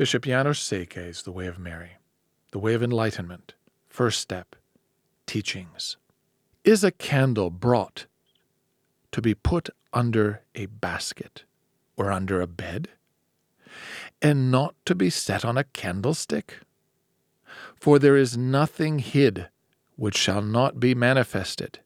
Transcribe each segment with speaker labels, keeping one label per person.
Speaker 1: Bishop János Székely's The Way of Mary, The Way of Enlightenment, First Step, Teachings. Is a candle brought to be put under a basket or under a bed, and not to be set on a candlestick? For there is nothing hid which shall not be manifested,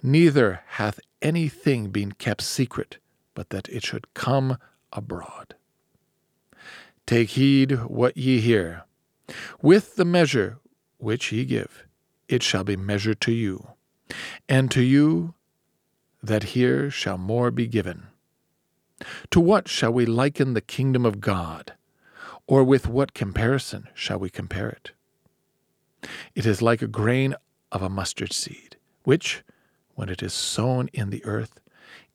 Speaker 1: neither hath anything been kept secret, but that it should come abroad. Take heed what ye hear. With the measure which ye give, it shall be measured to you, and to you that hear shall more be given. To what shall we liken the kingdom of God, or with what comparison shall we compare it? It is like a grain of a mustard seed, which, when it is sown in the earth,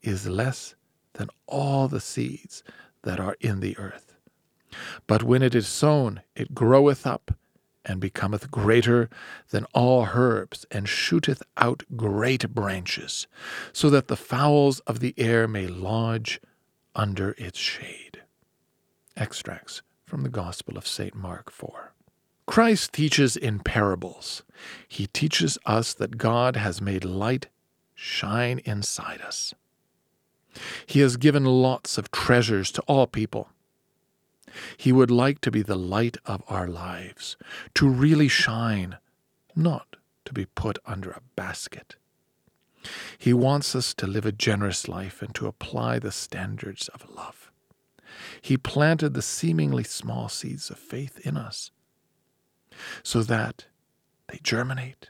Speaker 1: is less than all the seeds that are in the earth. But when it is sown, it groweth up, and becometh greater than all herbs, and shooteth out great branches, so that the fowls of the air may lodge under its shade. Extracts from the Gospel of St. Mark 4. Christ teaches in parables. He teaches us that God has made light shine inside us. He has given lots of treasures to all people. He would like to be the light of our lives, to really shine, not to be put under a basket. He wants us to live a generous life and to apply the standards of love. He planted the seemingly small seeds of faith in us so that they germinate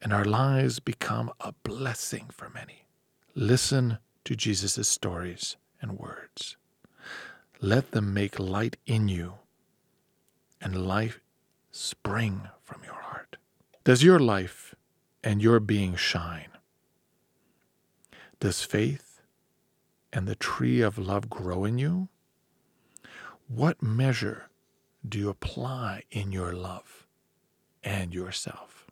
Speaker 1: and our lives become a blessing for many. Listen to Jesus' stories and words. Let them make light in you and life spring from your heart. Does your life and your being shine? Does faith and the tree of love grow in you? What measure do you apply in your love and yourself?